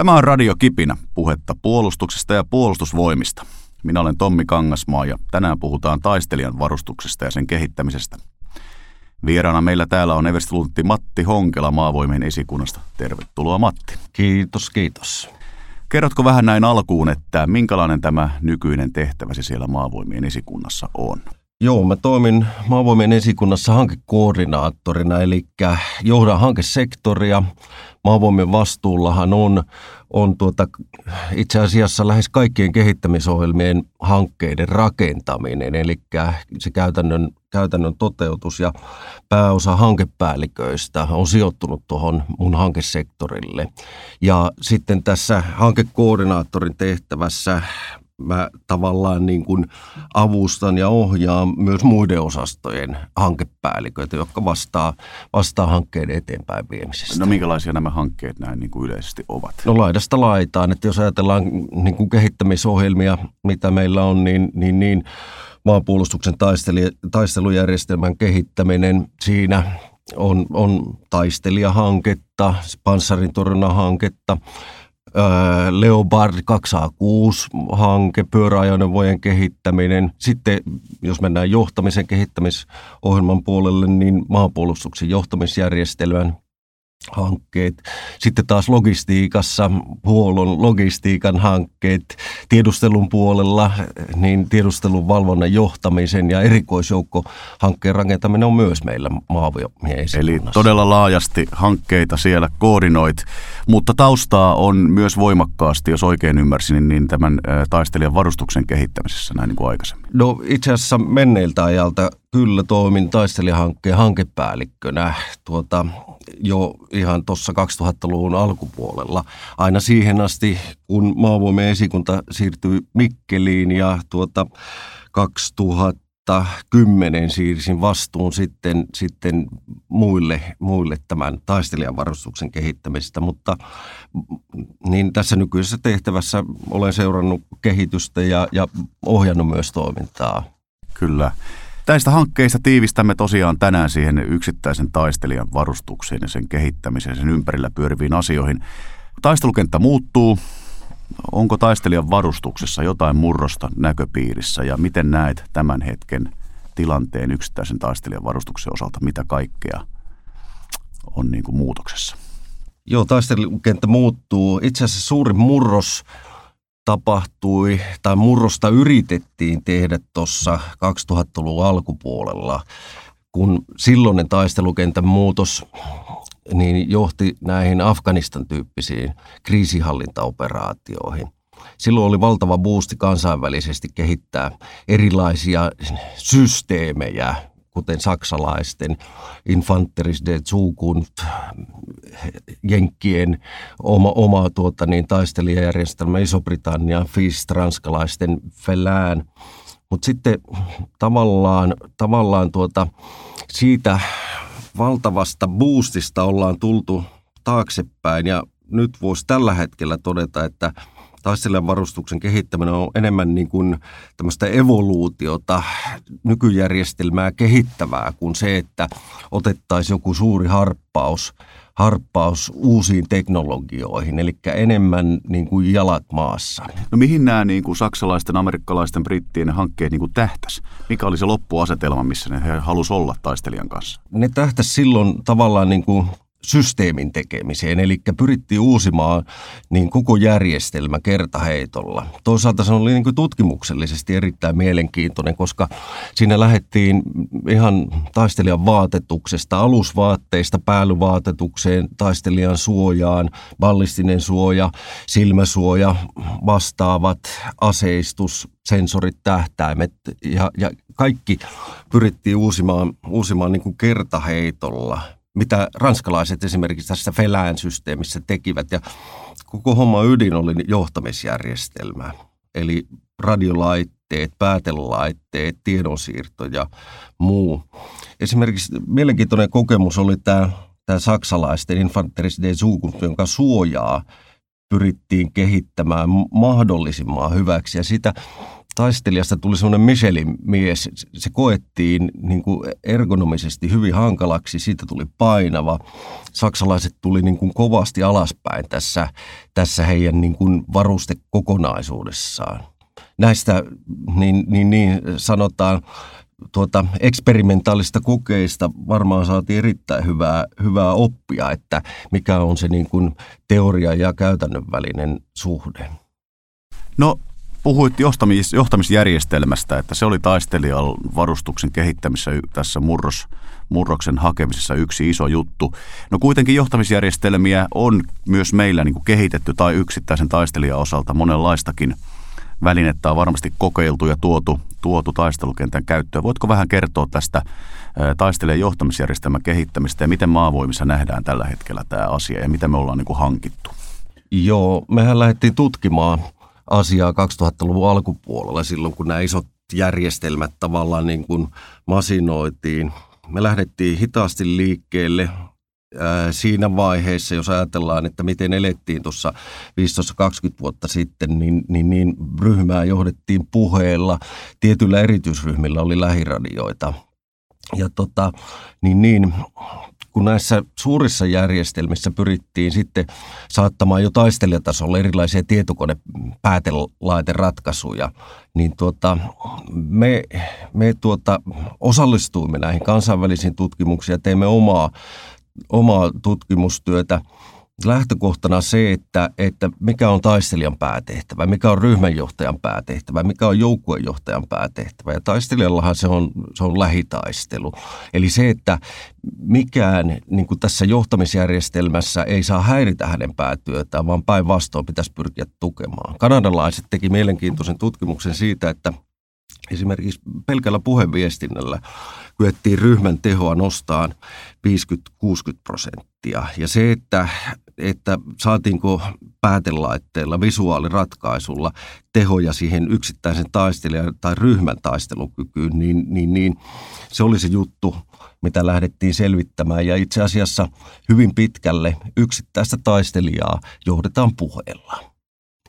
Tämä on Radio Kipinä, puhetta puolustuksesta ja puolustusvoimista. Minä olen Tommi Kangasmaa ja tänään puhutaan taistelijan varustuksesta ja sen kehittämisestä. Vieraana meillä täällä on everstiluutti Matti Honkela Maavoimien esikunnasta. Tervetuloa Matti. Kiitos, kiitos. Kerrotko vähän näin alkuun, että minkälainen tämä nykyinen tehtäväsi siellä Maavoimien esikunnassa on? Joo, mä toimin Maavoimien esikunnassa hankekoordinaattorina, eli johdan hankesektoria. Maavoimien vastuullahan on, on tuota, itse asiassa lähes kaikkien kehittämisohjelmien hankkeiden rakentaminen, eli se käytännön, käytännön toteutus ja pääosa hankepäälliköistä on sijoittunut tuohon mun hankesektorille. Ja sitten tässä hankekoordinaattorin tehtävässä mä tavallaan niin kuin avustan ja ohjaan myös muiden osastojen hankepäälliköitä, jotka vastaa, vastaa hankkeiden eteenpäin viemisestä. No minkälaisia nämä hankkeet näin niin kuin yleisesti ovat? No laidasta laitaan, että jos ajatellaan niin kuin kehittämisohjelmia, mitä meillä on, niin, niin, niin maanpuolustuksen taistelujärjestelmän kehittäminen siinä on, on taistelijahanketta, panssarin hanketta, Leopard 2A6-hanke, pyöräajoneuvojen kehittäminen. Sitten jos mennään johtamisen kehittämisohjelman puolelle, niin maanpuolustuksen johtamisjärjestelmän hankkeet. Sitten taas logistiikassa, huollon logistiikan hankkeet, tiedustelun puolella, niin tiedustelun valvonnan johtamisen ja erikoisjoukkohankkeen rakentaminen on myös meillä maavoimien Eli todella laajasti hankkeita siellä koordinoit, mutta taustaa on myös voimakkaasti, jos oikein ymmärsin, niin tämän taistelijan varustuksen kehittämisessä näin niin kuin aikaisemmin. No itse asiassa menneiltä ajalta kyllä toimin taistelijahankkeen hankepäällikkönä tuota, jo ihan tuossa 2000-luvun alkupuolella. Aina siihen asti, kun maavoimien esikunta siirtyi Mikkeliin ja tuota 2010 siirsin vastuun sitten, sitten muille, muille tämän taistelijavarustuksen kehittämistä, mutta niin tässä nykyisessä tehtävässä olen seurannut kehitystä ja, ja ohjannut myös toimintaa. Kyllä. Näistä hankkeista tiivistämme tosiaan tänään siihen yksittäisen taistelijan varustukseen ja sen kehittämiseen, sen ympärillä pyöriviin asioihin. Taistelukenttä muuttuu. Onko taistelijan varustuksessa jotain murrosta näköpiirissä ja miten näet tämän hetken tilanteen yksittäisen taistelijan varustuksen osalta? Mitä kaikkea on niin kuin muutoksessa? Joo, taistelukenttä muuttuu. Itse asiassa suuri murros tapahtui tai murrosta yritettiin tehdä tuossa 2000-luvun alkupuolella, kun silloinen taistelukentän muutos niin johti näihin Afganistan-tyyppisiin kriisihallintaoperaatioihin. Silloin oli valtava boosti kansainvälisesti kehittää erilaisia systeemejä, kuten saksalaisten Infanteris de Zukunft, Jenkkien oma, oma tuota, niin, taistelijajärjestelmä, Iso-Britannia, FIST, ranskalaisten Felään. Mutta sitten tavallaan, tavallaan tuota, siitä valtavasta boostista ollaan tultu taaksepäin ja nyt voisi tällä hetkellä todeta, että – taistelijan varustuksen kehittäminen on enemmän niin kuin tämmöistä evoluutiota, nykyjärjestelmää kehittävää kuin se, että otettaisiin joku suuri harppaus, harppaus uusiin teknologioihin, eli enemmän niin kuin jalat maassa. No mihin nämä niin kuin saksalaisten, amerikkalaisten, brittien hankkeet niin kuin tähtäs? Mikä oli se loppuasetelma, missä ne halusivat olla taistelijan kanssa? Ne tähtäs silloin tavallaan niin kuin systeemin tekemiseen, eli pyrittiin uusimaan niin koko järjestelmä kertaheitolla. Toisaalta se oli niin tutkimuksellisesti erittäin mielenkiintoinen, koska siinä lähdettiin ihan taistelijan vaatetuksesta, alusvaatteista päälyvaatetukseen, taistelijan suojaan, ballistinen suoja, silmäsuoja, vastaavat, aseistus, sensorit, tähtäimet ja, ja kaikki pyrittiin uusimaan, uusimaan niin kuin kertaheitolla – mitä ranskalaiset esimerkiksi tässä Felään systeemissä tekivät. Ja koko homma ydin oli johtamisjärjestelmä, eli radiolaitteet, päätelaitteet, tiedonsiirto ja muu. Esimerkiksi mielenkiintoinen kokemus oli tämä, tämä saksalaisten Infanteris de Zukunft, jonka suojaa pyrittiin kehittämään mahdollisimman hyväksi. Ja sitä taistelijasta tuli semmoinen Michelin mies. Se koettiin niin kuin ergonomisesti hyvin hankalaksi, siitä tuli painava. Saksalaiset tuli niin kuin kovasti alaspäin tässä, tässä heidän niin kuin varustekokonaisuudessaan. Näistä niin, niin, niin sanotaan tuota, eksperimentaalista kokeista varmaan saatiin erittäin hyvää, hyvää oppia, että mikä on se niin kuin teoria ja käytännön välinen suhde. No puhuit johtamis, johtamisjärjestelmästä, että se oli taistelijan varustuksen kehittämisessä tässä murros, murroksen hakemisessa yksi iso juttu. No kuitenkin johtamisjärjestelmiä on myös meillä niin kuin kehitetty tai yksittäisen taistelijan osalta monenlaistakin välinettä on varmasti kokeiltu ja tuotu, tuotu taistelukentän käyttöön. Voitko vähän kertoa tästä taistelijan johtamisjärjestelmän kehittämistä ja miten maavoimissa nähdään tällä hetkellä tämä asia ja mitä me ollaan niin kuin hankittu? Joo, mehän lähdettiin tutkimaan – asiaa 2000-luvun alkupuolella silloin, kun nämä isot järjestelmät tavallaan niin kuin masinoitiin. Me lähdettiin hitaasti liikkeelle siinä vaiheessa, jos ajatellaan, että miten elettiin tuossa 15-20 vuotta sitten, niin, niin, niin ryhmää johdettiin puheella. Tietyillä erityisryhmillä oli lähiradioita. Ja tota, niin, niin, kun näissä suurissa järjestelmissä pyrittiin sitten saattamaan jo taistelijatasolla erilaisia tietokonepäätelaiteratkaisuja, niin tuota, me, me tuota, osallistuimme näihin kansainvälisiin tutkimuksiin ja teimme omaa, omaa tutkimustyötä – lähtökohtana se, että, että mikä on taistelijan päätehtävä, mikä on ryhmänjohtajan päätehtävä, mikä on joukkuejohtajan päätehtävä. Ja taistelijallahan se on, se on lähitaistelu. Eli se, että mikään niin kuin tässä johtamisjärjestelmässä ei saa häiritä hänen päätyötään, vaan päinvastoin pitäisi pyrkiä tukemaan. Kanadalaiset teki mielenkiintoisen tutkimuksen siitä, että esimerkiksi pelkällä puheviestinnällä kyettiin ryhmän tehoa nostaa 50-60 prosenttia. Ja se, että että saatiinko päätelaitteella, visuaaliratkaisulla tehoja siihen yksittäisen taistelijan tai ryhmän taistelukykyyn, niin, niin, niin se oli se juttu, mitä lähdettiin selvittämään. Ja itse asiassa hyvin pitkälle yksittäistä taistelijaa johdetaan puheella.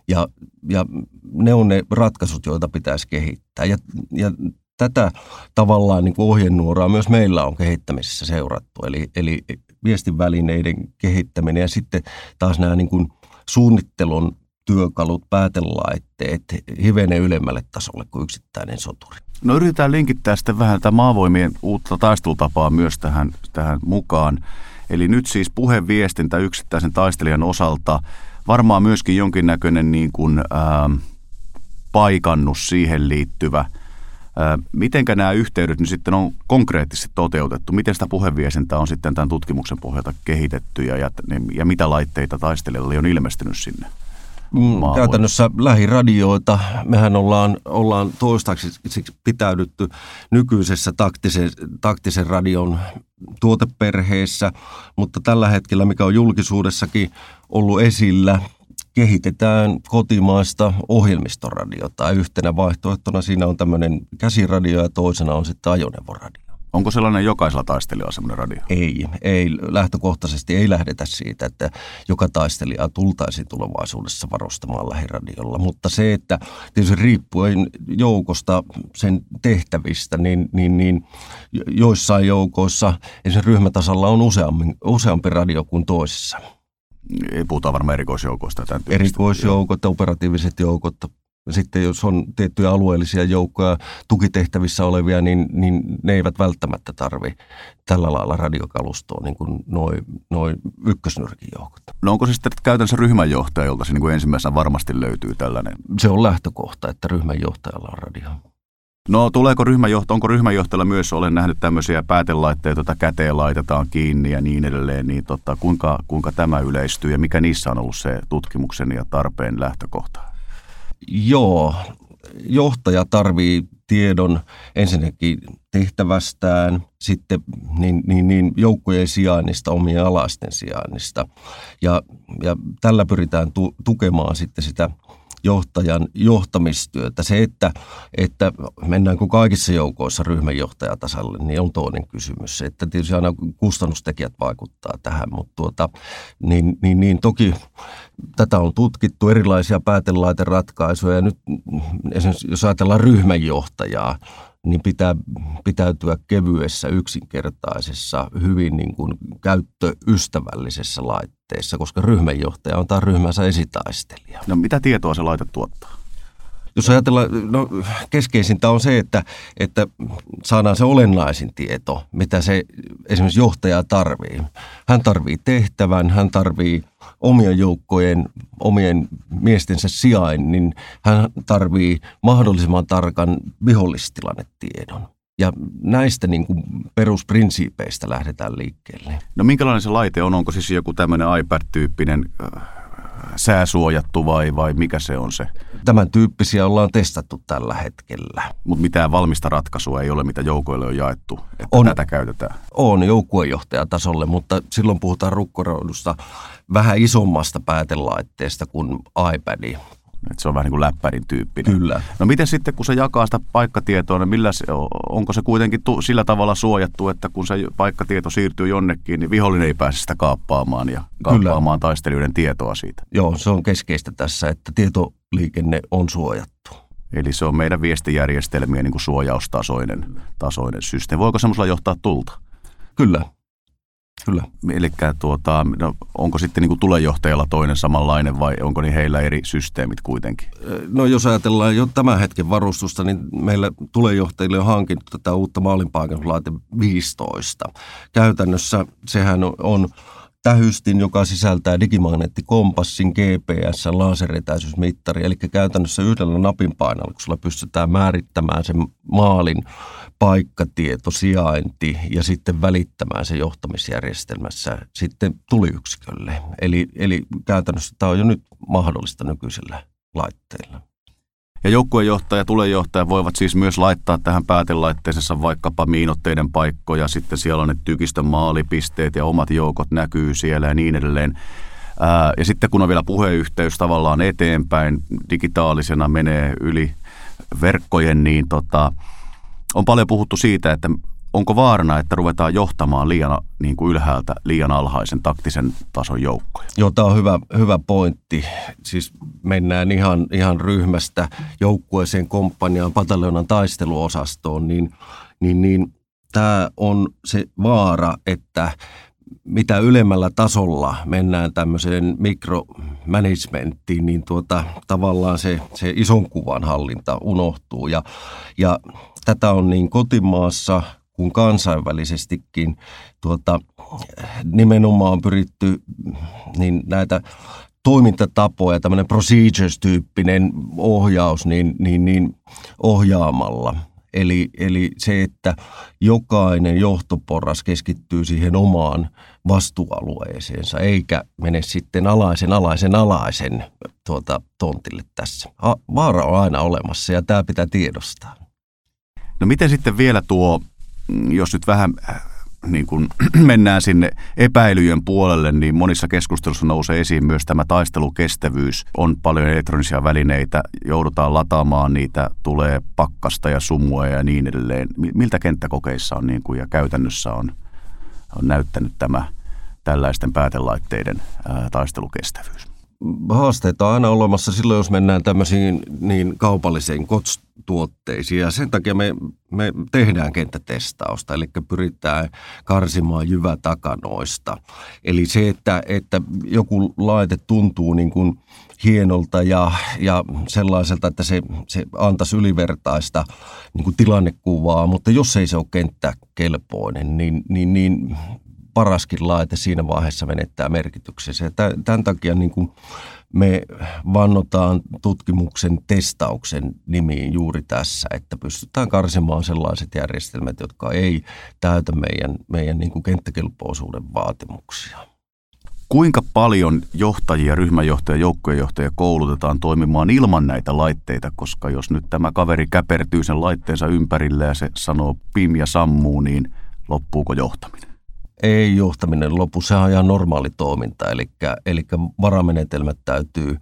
Ja, ja ne on ne ratkaisut, joita pitäisi kehittää. Ja, ja tätä tavallaan niin ohjenuoraa myös meillä on kehittämisessä seurattu. Eli, eli viestinvälineiden kehittäminen ja sitten taas nämä niin kuin suunnittelun työkalut, päätelaitteet hivenen ylemmälle tasolle kuin yksittäinen soturi. No yritetään linkittää sitten vähän tätä maavoimien uutta taistelutapaa myös tähän, tähän mukaan. Eli nyt siis puheviestintä yksittäisen taistelijan osalta, varmaan myöskin jonkinnäköinen niin kuin, ää, paikannus siihen liittyvä – Mitenkä nämä yhteydet nyt sitten on konkreettisesti toteutettu? Miten sitä puheviesintää on sitten tämän tutkimuksen pohjalta kehitetty ja, ja, ja mitä laitteita taistelijalle on ilmestynyt sinne? Mm, käytännössä lähiradioita. Mehän ollaan, ollaan toistaiseksi pitäydytty nykyisessä taktisen, taktisen radion tuoteperheessä, mutta tällä hetkellä, mikä on julkisuudessakin ollut esillä, kehitetään kotimaista ohjelmistoradiota. Yhtenä vaihtoehtona siinä on tämmöinen käsiradio ja toisena on sitten ajoneuvoradio. Onko sellainen jokaisella taistelijalla semmoinen radio? Ei, ei. Lähtökohtaisesti ei lähdetä siitä, että joka taistelija tultaisiin tulevaisuudessa varustamaan lähiradiolla. Mutta se, että tietysti riippuen joukosta, sen tehtävistä, niin, niin, niin joissain joukoissa esimerkiksi ryhmätasalla on useampi, useampi radio kuin toisissa puhutaan varmaan erikoisjoukoista. Erikoisjoukot, operatiiviset joukot. Sitten jos on tiettyjä alueellisia joukkoja tukitehtävissä olevia, niin, niin ne eivät välttämättä tarvi tällä lailla radiokalustoa, niin kuin noin noi ykkösnyrkin joukot. No onko se sitten käytännössä ryhmänjohtaja, jolta se niin kuin ensimmäisenä varmasti löytyy tällainen? Se on lähtökohta, että ryhmänjohtajalla on radio. No tuleeko ryhmäjohto, onko ryhmäjohtajalla myös, olen nähnyt tämmöisiä päätelaitteita, joita käteen laitetaan kiinni ja niin edelleen, niin tota, kuinka, kuinka tämä yleistyy ja mikä niissä on ollut se tutkimuksen ja tarpeen lähtökohta? Joo, johtaja tarvii tiedon ensinnäkin tehtävästään, sitten niin, niin, niin joukkojen sijainnista, omien alaisten sijainnista. Ja, ja tällä pyritään tu, tukemaan sitten sitä johtajan johtamistyötä. Se, että, että mennäänkö kaikissa joukoissa ryhmänjohtajatasalle, niin on toinen kysymys. Että tietysti aina kustannustekijät vaikuttaa tähän, mutta tuota, niin, niin, niin toki tätä on tutkittu, erilaisia päätelaiteratkaisuja. Ja nyt esimerkiksi jos ajatellaan ryhmänjohtajaa, niin pitää pitäytyä kevyessä, yksinkertaisessa, hyvin niin kuin käyttöystävällisessä laitteessa, koska ryhmänjohtaja on taas ryhmänsä esitaistelija. No mitä tietoa se laite tuottaa? Jos ajatellaan, no keskeisintä on se, että, että saadaan se olennaisin tieto, mitä se esimerkiksi johtaja tarvii. Hän tarvii tehtävän, hän tarvii omien joukkojen, omien miestensä sijain, niin hän tarvii mahdollisimman tarkan vihollistilannetiedon. Ja näistä niin kuin perusprinsiipeistä lähdetään liikkeelle. No minkälainen se laite on? Onko siis joku tämmöinen iPad-tyyppinen äh, sääsuojattu vai, vai mikä se on se? Tämän tyyppisiä ollaan testattu tällä hetkellä. Mutta mitään valmista ratkaisua ei ole, mitä joukoille on jaettu, että on, tätä käytetään? On joukkuejohtajatasolle, mutta silloin puhutaan rukkoroidusta vähän isommasta päätelaitteesta kuin iPadi. Et se on vähän niin kuin läppärin tyyppinen. Kyllä. No miten sitten, kun se jakaa sitä paikkatietoa, niin millä se, onko se kuitenkin tu, sillä tavalla suojattu, että kun se paikkatieto siirtyy jonnekin, niin vihollinen ei pääse sitä kaappaamaan ja kaappaamaan Kyllä. taistelijoiden tietoa siitä? Joo, se on keskeistä tässä, että tietoliikenne on suojattu. Eli se on meidän viestijärjestelmien niin kuin suojaustasoinen tasoinen systeemi. Voiko semmoisella johtaa tulta? Kyllä, Kyllä. Eli tuota, no, onko sitten niin tulejohtajalla toinen samanlainen vai onko niin heillä eri systeemit kuitenkin? No jos ajatellaan jo tämän hetken varustusta, niin meillä tulejohtajille on hankittu tätä uutta maalinpaikannuslaite 15. Käytännössä sehän on tähystin, joka sisältää digimagneettikompassin, GPS, laseretäisyysmittari. Eli käytännössä yhdellä napin painalluksella pystytään määrittämään sen maalin paikkatieto, sijainti ja sitten välittämään se johtamisjärjestelmässä sitten tuliyksikölle. Eli, eli käytännössä tämä on jo nyt mahdollista nykyisellä laitteilla. Ja joukkuejohtaja ja tulejohtaja voivat siis myös laittaa tähän päätelaitteeseensa vaikkapa miinotteiden paikkoja, sitten siellä on ne tykistön maalipisteet ja omat joukot näkyy siellä ja niin edelleen. Ja sitten kun on vielä puheyhteys tavallaan eteenpäin, digitaalisena menee yli verkkojen, niin tota, on paljon puhuttu siitä, että onko vaarana, että ruvetaan johtamaan liian niin kuin ylhäältä liian alhaisen taktisen tason joukkoja? Joo, tämä on hyvä, hyvä pointti. Siis mennään ihan, ihan ryhmästä joukkueeseen, komppaniaan, pataljonan taisteluosastoon, niin, niin, niin tämä on se vaara, että mitä ylemmällä tasolla mennään tämmöiseen mikromanagementtiin, niin tuota, tavallaan se, se ison kuvan hallinta unohtuu. Ja, ja tätä on niin kotimaassa kuin kansainvälisestikin tuota, nimenomaan pyritty niin näitä toimintatapoja, tämmöinen procedures-tyyppinen ohjaus niin, niin, niin ohjaamalla. Eli, eli se, että jokainen johtoporras keskittyy siihen omaan vastuualueeseensa, eikä mene sitten alaisen, alaisen, alaisen tuota, tontille tässä. Vaara on aina olemassa ja tämä pitää tiedostaa. No miten sitten vielä tuo jos nyt vähän äh, niin kun mennään sinne epäilyjen puolelle, niin monissa keskustelussa nousee esiin myös tämä taistelukestävyys. On paljon elektronisia välineitä, joudutaan lataamaan niitä, tulee pakkasta ja sumua ja niin edelleen. Miltä kenttäkokeissa on niin kuin, ja käytännössä on, on näyttänyt tämä tällaisten päätelaitteiden ää, taistelukestävyys? Haasteita on aina olemassa silloin, jos mennään tämmöisiin niin kaupallisiin KOTS-tuotteisiin. Ja sen takia me, me tehdään kenttätestausta, eli pyritään karsimaan jyvä takanoista. Eli se, että, että joku laite tuntuu niin kuin hienolta ja, ja sellaiselta, että se, se antaisi ylivertaista niin kuin tilannekuvaa, mutta jos ei se ole kenttäkelpoinen, niin, niin, niin paraskin laite siinä vaiheessa menettää merkityksensä. Tämän takia niin kuin me vannotaan tutkimuksen testauksen nimiin juuri tässä, että pystytään karsimaan sellaiset järjestelmät, jotka ei täytä meidän, meidän niin kuin kenttäkelpoisuuden vaatimuksia. Kuinka paljon johtajia, ryhmäjohtajia, joukkojenjohtajia koulutetaan toimimaan ilman näitä laitteita, koska jos nyt tämä kaveri käpertyy sen laitteensa ympärille ja se sanoo pim ja sammuu, niin loppuuko johtaminen? Ei johtaminen lopu, sehän on ihan normaali toiminta, eli, eli varamenetelmät täytyy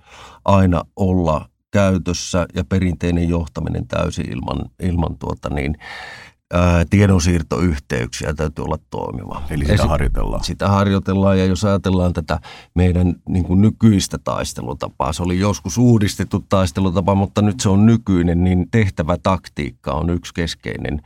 aina olla käytössä ja perinteinen johtaminen täysin ilman, ilman tuota niin, ää, tiedonsiirtoyhteyksiä täytyy olla toimiva. Eli sitä Esi- harjoitellaan. Sitä harjoitellaan ja jos ajatellaan tätä meidän niin kuin nykyistä taistelutapaa, se oli joskus uudistettu taistelutapa, mutta nyt se on nykyinen, niin tehtävä taktiikka on yksi keskeinen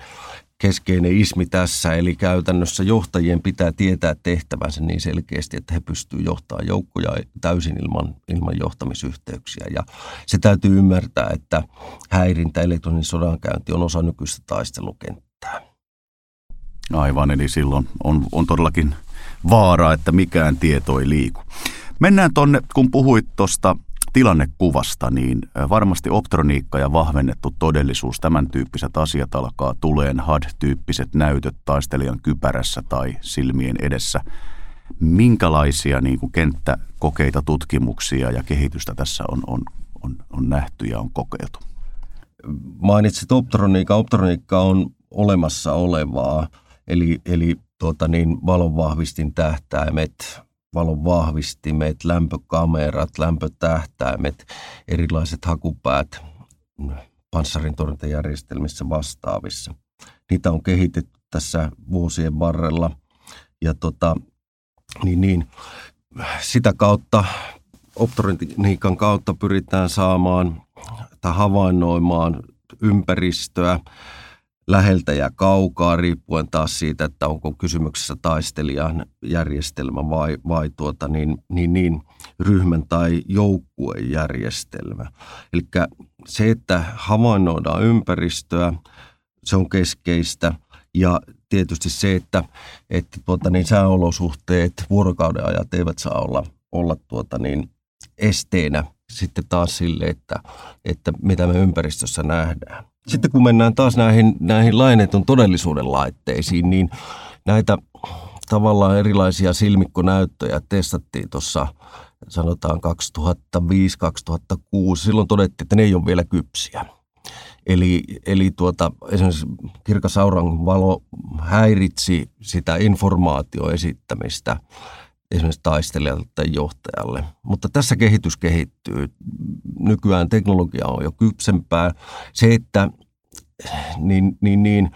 keskeinen ismi tässä, eli käytännössä johtajien pitää tietää tehtävänsä niin selkeästi, että he pystyvät johtamaan joukkoja täysin ilman, ilman johtamisyhteyksiä. Ja se täytyy ymmärtää, että häirintä, elektroninen sodankäynti on osa nykyistä taistelukenttää. Aivan, eli silloin on, on todellakin vaara, että mikään tieto ei liiku. Mennään tuonne, kun puhuit tuosta tilannekuvasta, niin varmasti optroniikka ja vahvennettu todellisuus, tämän tyyppiset asiat alkaa tuleen, HUD-tyyppiset näytöt taistelijan kypärässä tai silmien edessä. Minkälaisia niin kuin kenttäkokeita, tutkimuksia ja kehitystä tässä on, on, on, on nähty ja on kokeiltu? Mainitsit optroniikka. Optroniikka on olemassa olevaa, eli, eli tuota niin, valonvahvistin tähtäimet, valon vahvistimet, lämpökamerat, lämpötähtäimet, erilaiset hakupäät panssarin torjuntajärjestelmissä vastaavissa. Niitä on kehitetty tässä vuosien varrella ja tota, niin, niin, sitä kautta optroniikan kautta pyritään saamaan tai havainnoimaan ympäristöä, läheltä ja kaukaa, riippuen taas siitä, että onko kysymyksessä taistelijan järjestelmä vai, vai tuota niin, niin, niin, ryhmän tai joukkuejärjestelmä. Eli se, että havainnoidaan ympäristöä, se on keskeistä. Ja tietysti se, että, että tuota niin, sääolosuhteet, vuorokauden ajat eivät saa olla, olla tuota niin, esteenä sitten taas sille, että, että mitä me ympäristössä nähdään. Sitten kun mennään taas näihin, näihin lainetun todellisuuden laitteisiin, niin näitä tavallaan erilaisia silmikkonäyttöjä testattiin tuossa sanotaan 2005-2006. Silloin todettiin, että ne ei ole vielä kypsiä. Eli, eli tuota, esimerkiksi kirkas auran valo häiritsi sitä informaatioesittämistä esimerkiksi taistelijalle tai johtajalle. Mutta tässä kehitys kehittyy. Nykyään teknologia on jo kypsempää. Se, että niin, niin, niin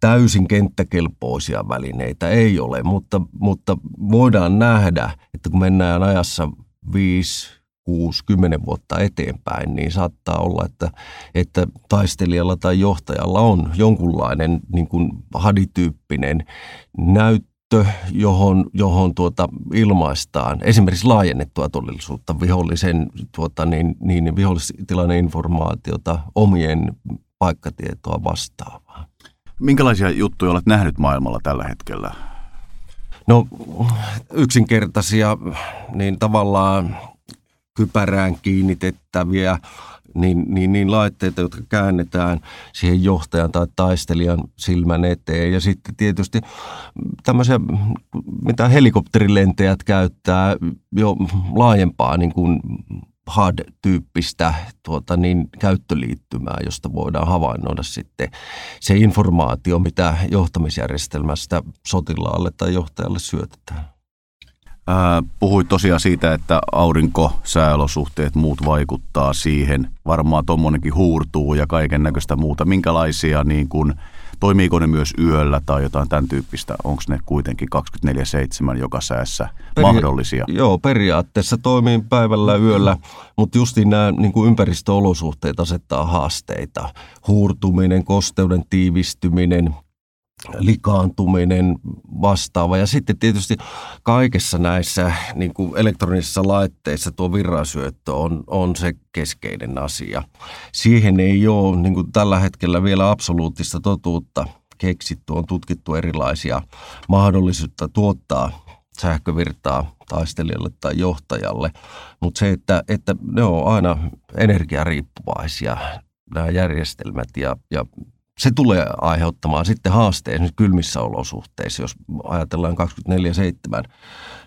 täysin kenttäkelpoisia välineitä ei ole, mutta, mutta voidaan nähdä, että kun mennään ajassa 5, 6, 10 vuotta eteenpäin, niin saattaa olla, että, että taistelijalla tai johtajalla on jonkunlainen niin kuin hadityyppinen näyttö johon, johon tuota ilmaistaan esimerkiksi laajennettua todellisuutta, vihollisen tuota, niin, niin, vihollistilanne informaatiota, omien paikkatietoa vastaavaa. Minkälaisia juttuja olet nähnyt maailmalla tällä hetkellä? No yksinkertaisia, niin tavallaan kypärään kiinnitettäviä niin, niin, niin laitteita, jotka käännetään siihen johtajan tai taistelijan silmän eteen. Ja sitten tietysti tämmöisiä, mitä helikopterilentäjät käyttää jo laajempaa niin kuin HUD-tyyppistä tuota, niin, käyttöliittymää, josta voidaan havainnoida sitten se informaatio, mitä johtamisjärjestelmästä sotilaalle tai johtajalle syötetään. Ää, puhuit tosiaan siitä, että aurinko, sääolosuhteet, muut vaikuttaa siihen. Varmaan tuommoinenkin huurtuu ja kaiken näköistä muuta. Minkälaisia, niin kun, toimiiko ne myös yöllä tai jotain tämän tyyppistä? Onko ne kuitenkin 24-7 joka säässä Peri- mahdollisia? Joo, periaatteessa toimii päivällä yöllä, mutta justiin nämä niin kuin ympäristöolosuhteet asettaa haasteita. Huurtuminen, kosteuden tiivistyminen, likaantuminen vastaava. Ja sitten tietysti kaikessa näissä niin kuin elektronisissa laitteissa tuo virransyöttö on, on se keskeinen asia. Siihen ei ole niin kuin tällä hetkellä vielä absoluuttista totuutta keksitty. On tutkittu erilaisia mahdollisuutta tuottaa sähkövirtaa taistelijalle tai johtajalle, mutta se, että, että ne on aina energiariippuvaisia nämä järjestelmät ja, ja se tulee aiheuttamaan sitten haasteen esimerkiksi kylmissä olosuhteissa, jos ajatellaan 24-7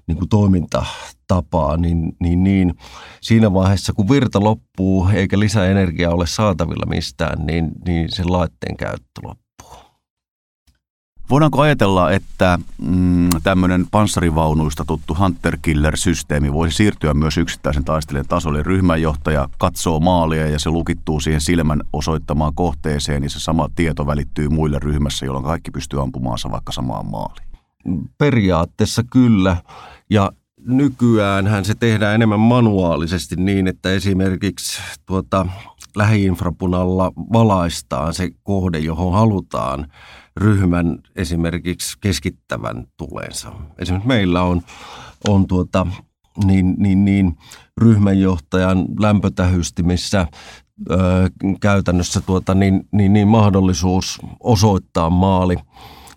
niin kuin toimintatapaa, niin, niin, niin siinä vaiheessa kun virta loppuu eikä lisäenergiaa ole saatavilla mistään, niin, niin sen laitteen käyttö loppuu. Voidaanko ajatella, että mm, tämmöinen panssarivaunuista tuttu Hunter-Killer-systeemi voisi siirtyä myös yksittäisen taistelijan tasolle? Ryhmänjohtaja katsoo maalia ja se lukittuu siihen silmän osoittamaan kohteeseen ja se sama tieto välittyy muille ryhmässä, jolloin kaikki pystyy ampumaansa vaikka samaan maaliin. Periaatteessa kyllä. Ja nykyään se tehdään enemmän manuaalisesti niin, että esimerkiksi tuota, lähiinfrapunalla valaistaan se kohde, johon halutaan ryhmän esimerkiksi keskittävän tulensa. Esimerkiksi meillä on, on tuota, niin, niin, niin, ryhmänjohtajan lämpötähystimissä ö, käytännössä tuota, niin, niin, niin mahdollisuus osoittaa maali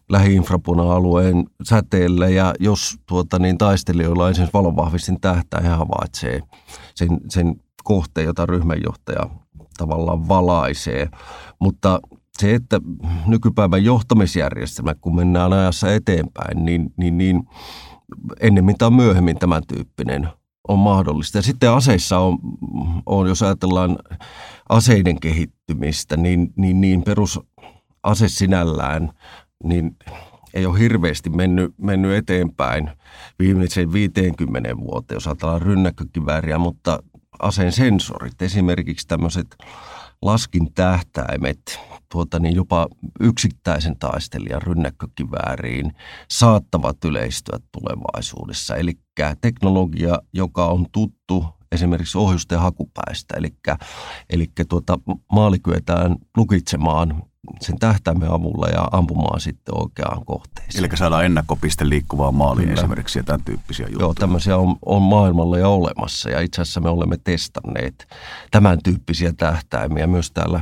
lähiinfrapuna-alueen säteellä ja jos tuota, niin taistelijoilla esimerkiksi valonvahvistin tähtää, he havaitsee sen, sen kohteen, jota ryhmänjohtaja tavallaan valaisee. Mutta se, että nykypäivän johtamisjärjestelmä, kun mennään ajassa eteenpäin, niin, niin, niin ennemmin tai myöhemmin tämän tyyppinen on mahdollista. Ja sitten aseissa on, on jos ajatellaan aseiden kehittymistä, niin, niin, niin perusase sinällään niin ei ole hirveästi mennyt, mennyt eteenpäin viimeisen 50 vuoteen, jos ajatellaan rynnäkkökivääriä, mutta aseen sensorit, esimerkiksi tämmöiset laskintähtäimet, tuota, niin jopa yksittäisen taistelijan rynnäkkökivääriin saattavat yleistyä tulevaisuudessa. Eli teknologia, joka on tuttu esimerkiksi ohjusten hakupäistä, eli, eli tuota, maali kyetään lukitsemaan sen tähtäimen avulla ja ampumaan sitten oikeaan kohteeseen. Eli saadaan ennakkopiste liikkuvaan maaliin Kyllä. esimerkiksi ja tämän tyyppisiä juttuja. Joo, tämmöisiä on, on maailmalla jo olemassa ja itse asiassa me olemme testanneet tämän tyyppisiä tähtäimiä myös täällä,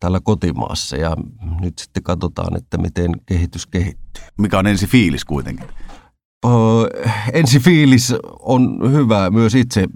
täällä kotimaassa ja nyt sitten katsotaan, että miten kehitys kehittyy. Mikä on ensi fiilis kuitenkin? Ensi fiilis on hyvä myös itse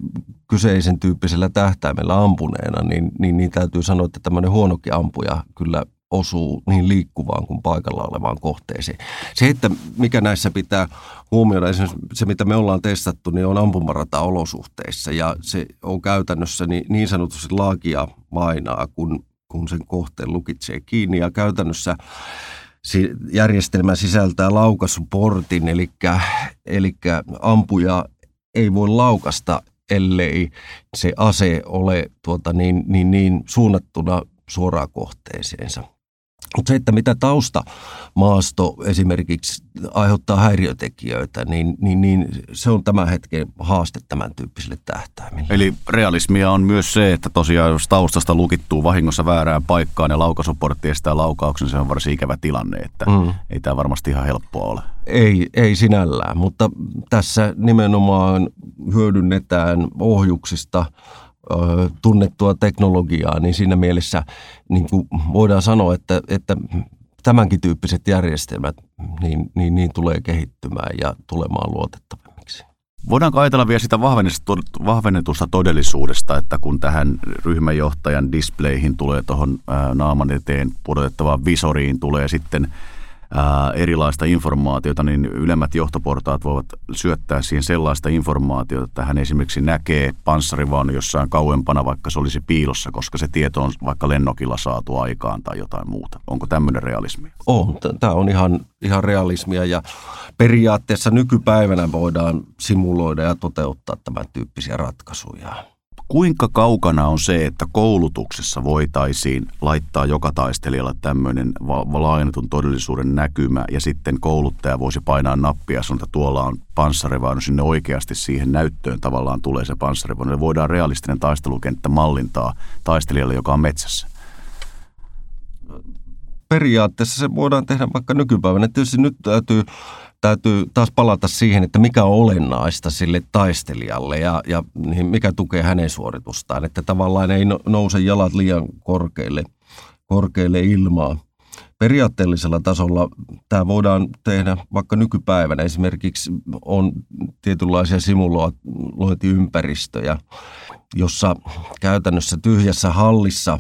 kyseisen tyyppisellä tähtäimellä ampuneena, niin, niin, niin täytyy sanoa, että tämmöinen huonokin ampuja kyllä osuu niin liikkuvaan kuin paikalla olevaan kohteeseen. Se, että mikä näissä pitää huomioida, esimerkiksi se mitä me ollaan testattu, niin on ampumarata-olosuhteissa ja se on käytännössä niin, niin sanotusti laakia vainaa, kun, kun sen kohteen lukitsee kiinni ja käytännössä järjestelmä sisältää laukaisuportin, eli, eli ampuja ei voi laukasta, ellei se ase ole tuota, niin, niin, niin suunnattuna suoraan kohteeseensa. Mutta se, että mitä tausta maasto esimerkiksi aiheuttaa häiriötekijöitä, niin, niin, niin se on tämän hetken haaste tämän tyyppisille tähtäimille. Eli realismia on myös se, että tosiaan jos taustasta lukittuu vahingossa väärään paikkaan ja laukaisuportti estää laukauksen, se on varsin ikävä tilanne, että mm. ei tämä varmasti ihan helppoa ole. Ei, ei sinällään, mutta tässä nimenomaan hyödynnetään ohjuksista – tunnettua teknologiaa, niin siinä mielessä niin kuin voidaan sanoa, että, että tämänkin tyyppiset järjestelmät niin, niin, niin tulee kehittymään ja tulemaan luotettavammiksi. Voidaanko ajatella vielä sitä vahvennetusta todellisuudesta, että kun tähän ryhmäjohtajan displayhin tulee tuohon naaman eteen pudotettavaan visoriin tulee sitten – ää, erilaista informaatiota, niin ylemmät johtoportaat voivat syöttää siihen sellaista informaatiota, että hän esimerkiksi näkee panssarivaunu jossain kauempana, vaikka se olisi piilossa, koska se tieto on vaikka lennokilla saatu aikaan tai jotain muuta. Onko tämmöinen realismi? On. Tämä on ihan, ihan realismia ja periaatteessa nykypäivänä voidaan simuloida ja toteuttaa tämän tyyppisiä ratkaisuja. Kuinka kaukana on se, että koulutuksessa voitaisiin laittaa joka taistelijalla tämmöinen laajennetun todellisuuden näkymä ja sitten kouluttaja voisi painaa nappia ja sanoa, että tuolla on panssarivaunu, sinne oikeasti siihen näyttöön tavallaan tulee se panssarivaunu. Voidaan realistinen taistelukenttä mallintaa taistelijalle, joka on metsässä. Periaatteessa se voidaan tehdä vaikka nykypäivänä. Tietysti nyt täytyy täytyy taas palata siihen, että mikä on olennaista sille taistelijalle ja, ja niin mikä tukee hänen suoritustaan. Että tavallaan ei no, nouse jalat liian korkeille, korkeille ilmaa. Periaatteellisella tasolla tämä voidaan tehdä vaikka nykypäivänä. Esimerkiksi on tietynlaisia simulointiympäristöjä, jossa käytännössä tyhjässä hallissa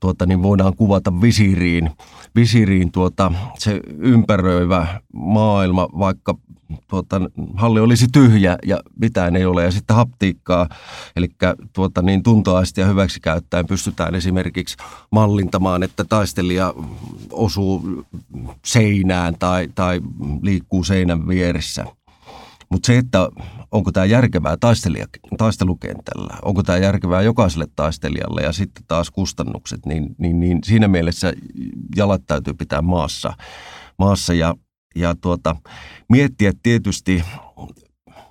tuota, niin voidaan kuvata visiriin, visiriin tuota, se ympäröivä maailma, vaikka tuota, halli olisi tyhjä ja mitään ei ole. Ja sitten haptiikkaa, eli tuota, niin tuntoaistia hyväksi käyttäen pystytään esimerkiksi mallintamaan, että taistelija osuu seinään tai, tai liikkuu seinän vieressä. Mutta se, että onko tämä järkevää taistelukentällä, onko tämä järkevää jokaiselle taistelijalle ja sitten taas kustannukset, niin, niin, niin siinä mielessä jalat täytyy pitää maassa, maassa ja, ja tuota, miettiä tietysti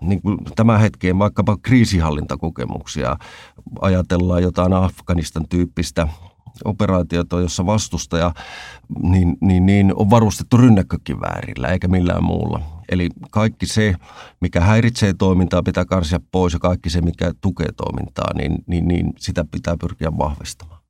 niin kuin tämän hetkeen vaikkapa kriisihallintakokemuksia, ajatellaan jotain Afganistan tyyppistä operaatiota, jossa vastustaja niin, niin, niin on varustettu rynnäkkökiväärillä eikä millään muulla. Eli kaikki se, mikä häiritsee toimintaa, pitää karsia pois ja kaikki se, mikä tukee toimintaa, niin, niin, niin sitä pitää pyrkiä vahvistamaan.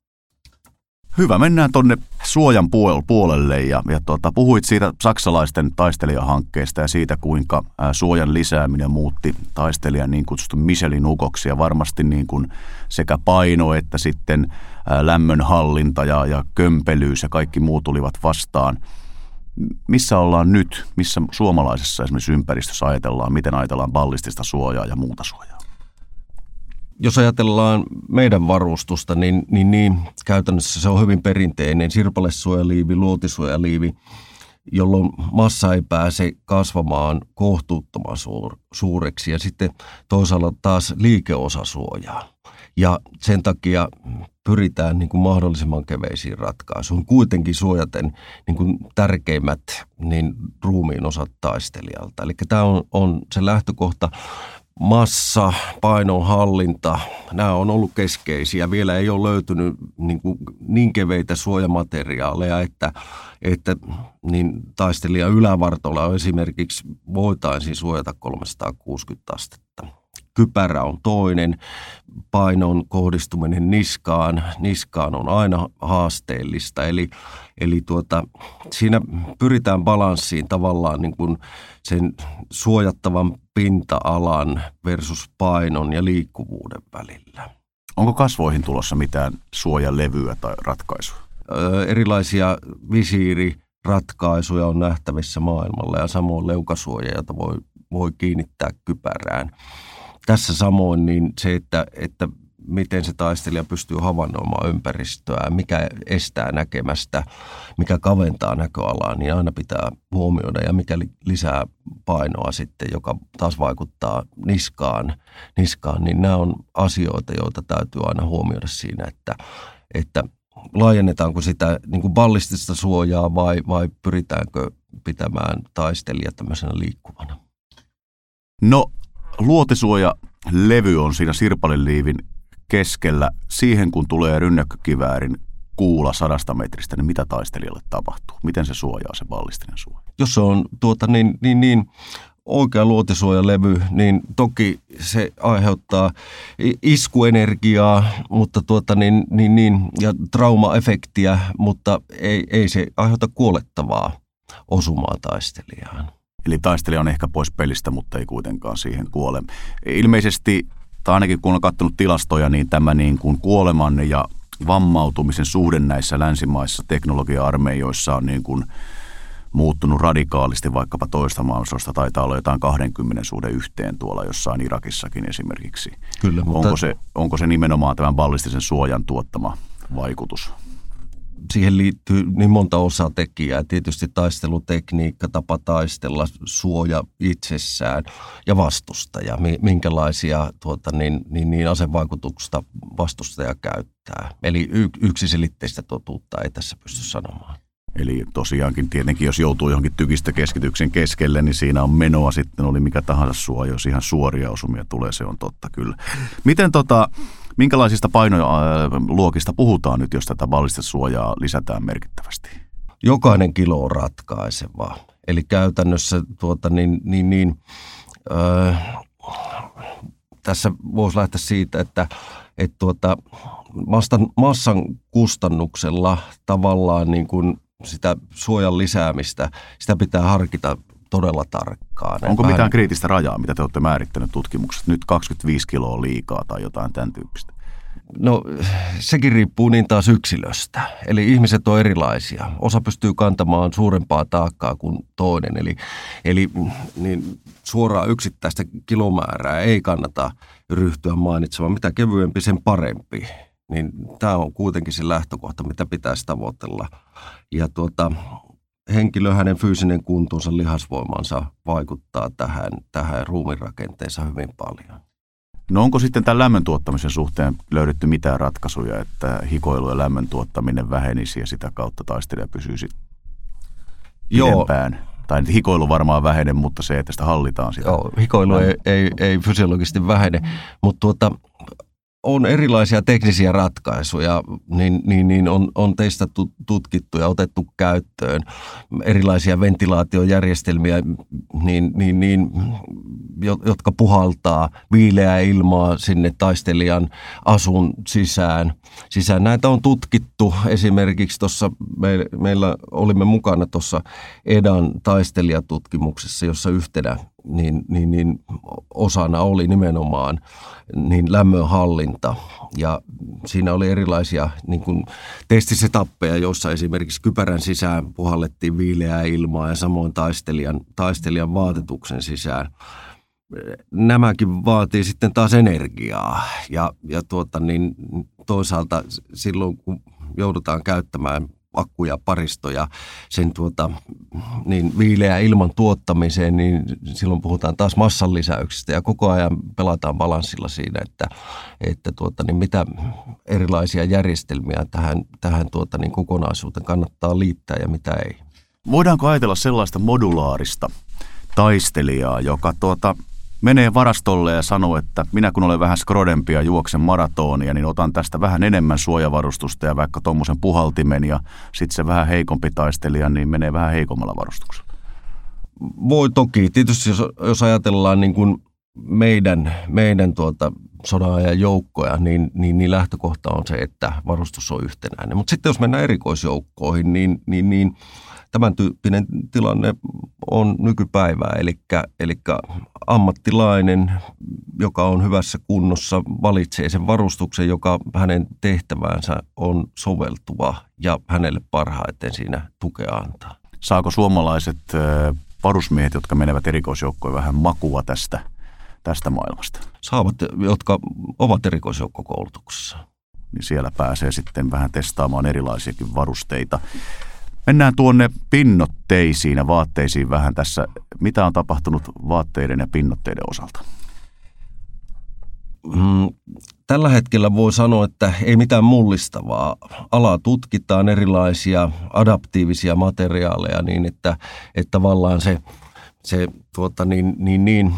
Hyvä, mennään tuonne suojan puolelle ja, ja tuota, puhuit siitä saksalaisten taistelijahankkeesta ja siitä, kuinka suojan lisääminen muutti taistelijan niin kutsutun Michelin ukoksi ja varmasti niin kuin sekä paino että sitten lämmönhallinta ja, ja kömpelyys ja kaikki muut tulivat vastaan. Missä ollaan nyt, missä suomalaisessa esimerkiksi ympäristössä ajatellaan, miten ajatellaan ballistista suojaa ja muuta suojaa? jos ajatellaan meidän varustusta, niin, niin, niin käytännössä se on hyvin perinteinen sirpalesuojaliivi, luotisuojaliivi, jolloin massa ei pääse kasvamaan kohtuuttoman suur, suureksi ja sitten toisaalta taas liikeosasuojaa. Ja sen takia pyritään niin kuin mahdollisimman keveisiin ratkaisuun, kuitenkin suojaten niin kuin tärkeimmät niin ruumiin osat taistelijalta. Eli tämä on, on se lähtökohta massa, painonhallinta, nämä on ollut keskeisiä. Vielä ei ole löytynyt niin, kuin niin keveitä suojamateriaaleja, että, että niin taistelija ylävartolla esimerkiksi voitaisiin suojata 360 astetta. Kypärä on toinen, painon kohdistuminen niskaan, niskaan on aina haasteellista. Eli, eli tuota, siinä pyritään balanssiin tavallaan niin kuin sen suojattavan pinta-alan versus painon ja liikkuvuuden välillä. Onko kasvoihin tulossa mitään suojalevyä tai ratkaisua? Öö, erilaisia visiiriratkaisuja on nähtävissä maailmalla ja samoin leukasuoja, jota voi, voi kiinnittää kypärään. Tässä samoin niin se, että, että miten se taistelija pystyy havainnoimaan ympäristöä, mikä estää näkemästä, mikä kaventaa näköalaa, niin aina pitää huomioida. Ja mikä lisää painoa sitten, joka taas vaikuttaa niskaan, niskaan niin nämä on asioita, joita täytyy aina huomioida siinä, että, että laajennetaanko sitä niin kuin ballistista suojaa vai, vai pyritäänkö pitämään taistelija tämmöisenä liikkuvana? No, luotisuoja levy on siinä sirpaliliivin keskellä, siihen kun tulee rynnäkkökiväärin kuula sadasta metristä, niin mitä taistelijalle tapahtuu? Miten se suojaa se ballistinen suoja? Jos se on tuota, niin, niin, niin oikea luotisuojalevy, niin toki se aiheuttaa iskuenergiaa mutta tuota, niin, niin, niin, ja traumaefektiä, mutta ei, ei se aiheuta kuolettavaa osumaa taistelijaan. Eli taistelija on ehkä pois pelistä, mutta ei kuitenkaan siihen kuole. Ilmeisesti tai ainakin kun on katsonut tilastoja, niin tämä niin kuin kuoleman ja vammautumisen suhde näissä länsimaissa teknologia-armeijoissa on niin kuin muuttunut radikaalisti vaikkapa toista maailmansodasta. Taitaa olla jotain 20 suhde yhteen tuolla jossain Irakissakin esimerkiksi. Kyllä, mutta... onko, se, onko se nimenomaan tämän ballistisen suojan tuottama vaikutus? Siihen liittyy niin monta osatekijää. Tietysti taistelutekniikka, tapa taistella, suoja itsessään ja vastustaja. Minkälaisia tuota, niin, niin, niin asevaikutuksista vastustaja käyttää. Eli yksiselitteistä totuutta ei tässä pysty sanomaan. Eli tosiaankin tietenkin, jos joutuu johonkin tykistä keskityksen keskelle, niin siinä on menoa sitten, oli mikä tahansa suoja. Jos ihan suoria osumia tulee, se on totta kyllä. Miten tota, Minkälaisista painoluokista puhutaan nyt, jos tätä suojaa lisätään merkittävästi? Jokainen kilo on ratkaiseva. Eli käytännössä tuota, niin, niin, niin, öö, tässä voisi lähteä siitä, että et tuota, massan, massan kustannuksella tavallaan niin kuin sitä suojan lisäämistä, sitä pitää harkita todella tarkkaan. Onko mitään kriittistä rajaa, mitä te olette määrittäneet tutkimuksessa? Nyt 25 kiloa liikaa tai jotain tämän tyyppistä? No sekin riippuu niin taas yksilöstä. Eli ihmiset on erilaisia. Osa pystyy kantamaan suurempaa taakkaa kuin toinen. Eli, eli niin suoraa yksittäistä kilomäärää ei kannata ryhtyä mainitsemaan. Mitä kevyempi, sen parempi. niin tämä on kuitenkin se lähtökohta, mitä pitäisi tavoitella. Ja tuota, henkilö, hänen fyysinen kuntonsa, lihasvoimansa vaikuttaa tähän, tähän ruumiinrakenteensa hyvin paljon. No onko sitten tämän lämmön tuottamisen suhteen löydetty mitään ratkaisuja, että hikoilu ja lämmön tuottaminen vähenisi ja sitä kautta taistelija pysyisi pidempään? Joo. Tai hikoilu varmaan vähene, mutta se, että sitä hallitaan sitä. Joo, hikoilu ei, ei, ei fysiologisesti vähene, mutta tuota, on erilaisia teknisiä ratkaisuja, niin, niin, niin on, on testattu, tutkittu ja otettu käyttöön erilaisia ventilaatiojärjestelmiä, niin, niin, niin, jotka puhaltaa viileää ilmaa sinne taistelijan asun sisään. sisään. Näitä on tutkittu esimerkiksi tuossa, me, meillä olimme mukana tuossa EDAN taistelijatutkimuksessa, jossa yhtenä niin, niin, niin osana oli nimenomaan niin lämmönhallinta. Ja siinä oli erilaisia niin kuin testisetappeja, joissa esimerkiksi kypärän sisään puhallettiin viileää ilmaa ja samoin taistelijan, taistelijan vaatetuksen sisään. Nämäkin vaatii sitten taas energiaa ja, ja tuota, niin toisaalta silloin kun joudutaan käyttämään akkuja, paristoja sen tuota, niin viileä ilman tuottamiseen, niin silloin puhutaan taas massan lisäyksistä ja koko ajan pelataan balanssilla siinä, että, että tuota, niin mitä erilaisia järjestelmiä tähän, tähän tuota, niin kokonaisuuteen kannattaa liittää ja mitä ei. Voidaanko ajatella sellaista modulaarista taistelijaa, joka tuota, menee varastolle ja sanoo, että minä kun olen vähän skrodempi ja juoksen maratonia, niin otan tästä vähän enemmän suojavarustusta ja vaikka tuommoisen puhaltimen ja sitten se vähän heikompi taistelija, niin menee vähän heikommalla varustuksella. Voi toki. Tietysti jos, jos ajatellaan niin kuin meidän, meidän tuota sodan ajan joukkoja, niin, niin, niin lähtökohta on se, että varustus on yhtenäinen. Mutta sitten jos mennään erikoisjoukkoihin, niin, niin, niin tämän tyyppinen tilanne on nykypäivää, eli, eli ammattilainen, joka on hyvässä kunnossa, valitsee sen varustuksen, joka hänen tehtäväänsä on soveltuva ja hänelle parhaiten siinä tukea antaa. Saako suomalaiset varusmiehet, jotka menevät erikoisjoukkoon, vähän makua tästä, tästä maailmasta? Saavat, jotka ovat erikoisjoukkokoulutuksessa. Niin siellä pääsee sitten vähän testaamaan erilaisiakin varusteita. Mennään tuonne pinnotteisiin ja vaatteisiin vähän tässä. Mitä on tapahtunut vaatteiden ja pinnotteiden osalta? Mm, tällä hetkellä voi sanoa, että ei mitään mullistavaa. Alaa tutkitaan erilaisia adaptiivisia materiaaleja niin, että, että tavallaan se, se tuota, niin, niin, niin,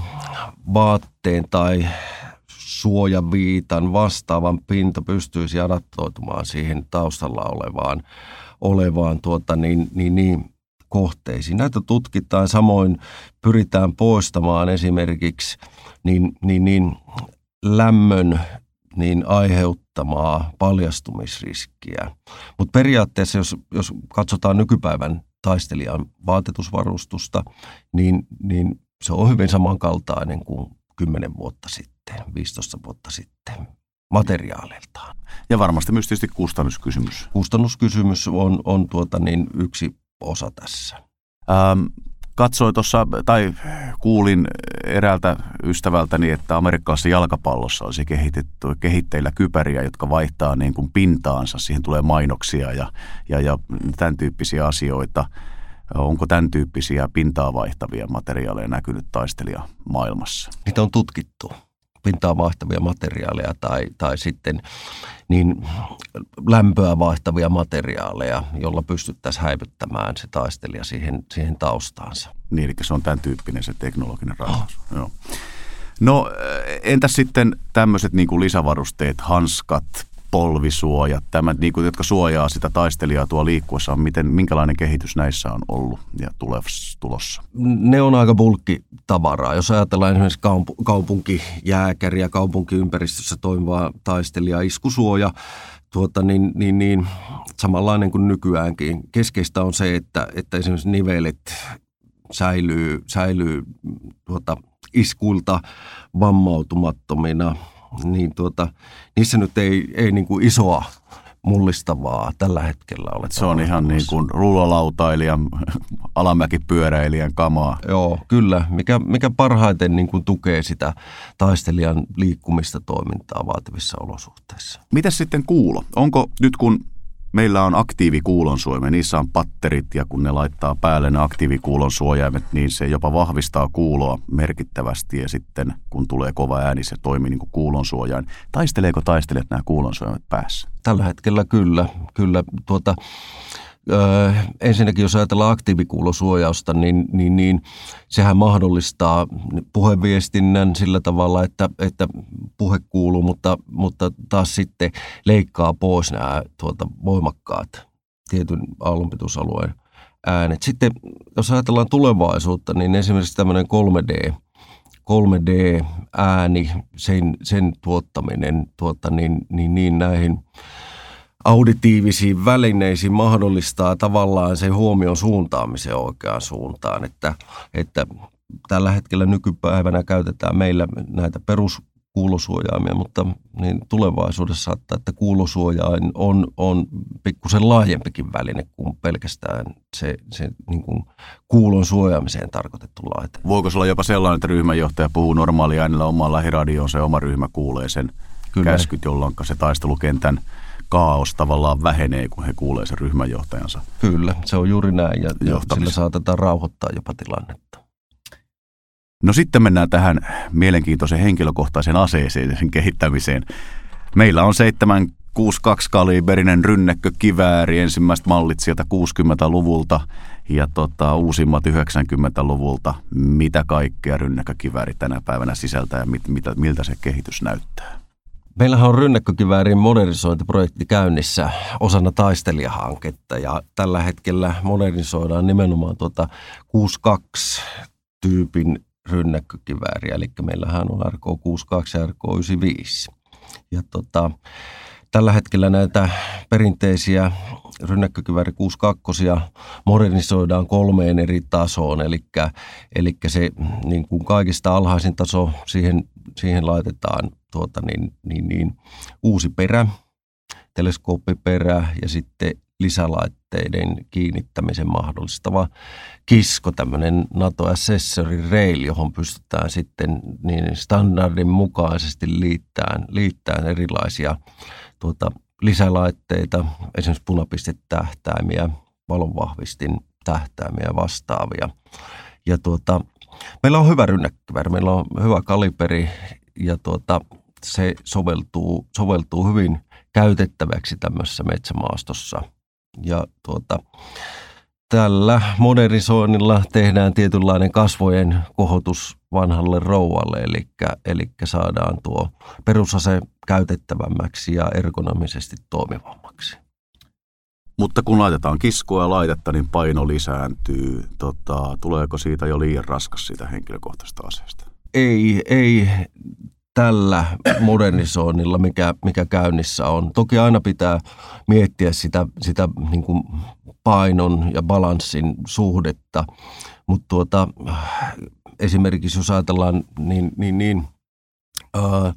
vaatteen tai suojaviitan vastaavan pinta pystyisi adaptoitumaan siihen taustalla olevaan olevaan tuota, niin, niin, niin, kohteisiin. Näitä tutkitaan, samoin pyritään poistamaan esimerkiksi niin, niin, niin lämmön niin aiheuttamaa paljastumisriskiä. Mutta periaatteessa, jos, jos katsotaan nykypäivän taistelijan vaatetusvarustusta, niin, niin se on hyvin samankaltainen kuin 10 vuotta sitten, 15 vuotta sitten materiaaleiltaan. Ja varmasti myös tietysti kustannuskysymys. Kustannuskysymys on, on tuota niin yksi osa tässä. Ähm, katsoin tuossa, tai kuulin eräältä ystävältäni, että amerikkalaisessa jalkapallossa olisi kehitetty, kehitteillä kypäriä, jotka vaihtaa niin kuin pintaansa. Siihen tulee mainoksia ja, ja, ja tämän tyyppisiä asioita. Onko tämän tyyppisiä pintaa vaihtavia materiaaleja näkynyt taistelija maailmassa? Niitä on tutkittu pintaa vaihtavia materiaaleja tai, tai sitten niin lämpöä vaihtavia materiaaleja, jolla pystyttäisiin häivyttämään se taistelija siihen, siihen taustaansa. Niin, eli se on tämän tyyppinen se teknologinen ratkaisu. Oh. Joo. No entäs sitten tämmöiset niin kuin lisävarusteet, hanskat, polvisuojat, tämä, niin kuin, jotka suojaa sitä taistelijaa tuo liikkuessa, miten, minkälainen kehitys näissä on ollut ja tulossa? Ne on aika bulkkitavaraa. Jos ajatellaan esimerkiksi kaup- kaupunkijääkäri ja kaupunkiympäristössä toimivaa taistelijaa, iskusuoja, tuota, niin, niin, niin, samanlainen kuin nykyäänkin. Keskeistä on se, että, että esimerkiksi nivelet säilyy, säilyy tuota, iskuilta vammautumattomina – niin tuota, niissä nyt ei, ei niin kuin isoa mullistavaa tällä hetkellä ole. Se on ihan niin kuin rullalautailijan, alamäkipyöräilijän kamaa. Joo, kyllä. Mikä, mikä parhaiten niin kuin tukee sitä taistelijan liikkumista toimintaa vaativissa olosuhteissa. Mitäs sitten kuulo? Onko nyt kun Meillä on aktiivikuulonsuojaimet, niissä on patterit ja kun ne laittaa päälle ne aktiivikuulonsuojaimet, niin se jopa vahvistaa kuuloa merkittävästi ja sitten kun tulee kova ääni, se toimii niin kuin kuulonsuojain. Taisteleeko taistelijat nämä kuulonsuojaimet päässä? Tällä hetkellä kyllä. kyllä tuota, Öö, ensinnäkin jos ajatellaan aktiivikuulosuojausta, niin, niin, niin sehän mahdollistaa puheviestinnän sillä tavalla, että, että puhe kuuluu, mutta, mutta taas sitten leikkaa pois nämä tuota, voimakkaat tietyn aallonpituusalueen äänet. Sitten jos ajatellaan tulevaisuutta, niin esimerkiksi tämmöinen 3D, 3D-ääni, sen, sen tuottaminen tuota, niin, niin, niin näihin auditiivisiin välineisiin mahdollistaa tavallaan sen huomion suuntaamisen oikeaan suuntaan, että, että tällä hetkellä nykypäivänä käytetään meillä näitä peruskuulosuojaimia, mutta niin tulevaisuudessa saattaa, että kuulosuojain on, on pikkusen laajempikin väline kuin pelkästään se, se niin kuin kuulon suojaamiseen tarkoitettu laite. Voiko olla jopa sellainen, että ryhmänjohtaja puhuu normaali äänellä omaan lähiradioon, se oma ryhmä kuulee sen Kyllä. käskyt, jolloin se taistelukentän – kaos tavallaan vähenee, kun he kuulee sen ryhmänjohtajansa. Kyllä, se on juuri näin ja, ja sillä saatetaan rauhoittaa jopa tilannetta. No sitten mennään tähän mielenkiintoisen henkilökohtaisen aseeseen sen kehittämiseen. Meillä on 762 kaliberinen rynnäkkökivääri, ensimmäiset mallit sieltä 60-luvulta ja tota, uusimmat 90-luvulta. Mitä kaikkea rynnäkkökivääri tänä päivänä sisältää ja mit, mitä, miltä se kehitys näyttää? Meillähän on rynnäkkökiväärin modernisointiprojekti käynnissä osana taistelijahanketta ja tällä hetkellä modernisoidaan nimenomaan tuota 62-tyypin rynnäkkökivääriä, eli meillähän on RK62 ja RK95. Ja tota, tällä hetkellä näitä perinteisiä rynnäkkökivääri 62 modernisoidaan kolmeen eri tasoon, eli, eli se niin kuin kaikista alhaisin taso, siihen, siihen laitetaan tuota, niin, niin, niin, uusi perä, teleskooppiperä ja sitten lisälaitteiden kiinnittämisen mahdollistava kisko, tämmöinen NATO Accessory Rail, johon pystytään sitten niin standardin mukaisesti liittämään, liittämään erilaisia tuota, lisälaitteita, esimerkiksi punapistetähtäimiä, valonvahvistin tähtäimiä vastaavia. Ja tuota, meillä on hyvä rynnäkköväri, meillä on hyvä kaliberi ja tuota, se soveltuu, soveltuu hyvin käytettäväksi tämmöisessä metsämaastossa. Ja tuota, tällä modernisoinnilla tehdään tietynlainen kasvojen kohotus vanhalle rouvalle, eli, eli saadaan tuo perusase käytettävämmäksi ja ergonomisesti toimivammaksi. Mutta kun laitetaan kiskoa ja laitetta, niin paino lisääntyy. Tota, tuleeko siitä jo liian raskas siitä henkilökohtaisesta aseesta? Ei, ei tällä modernisoinnilla, mikä, mikä käynnissä on. Toki aina pitää miettiä sitä, sitä niin kuin painon ja balanssin suhdetta, mutta tuota, esimerkiksi jos ajatellaan, niin, niin, niin ää,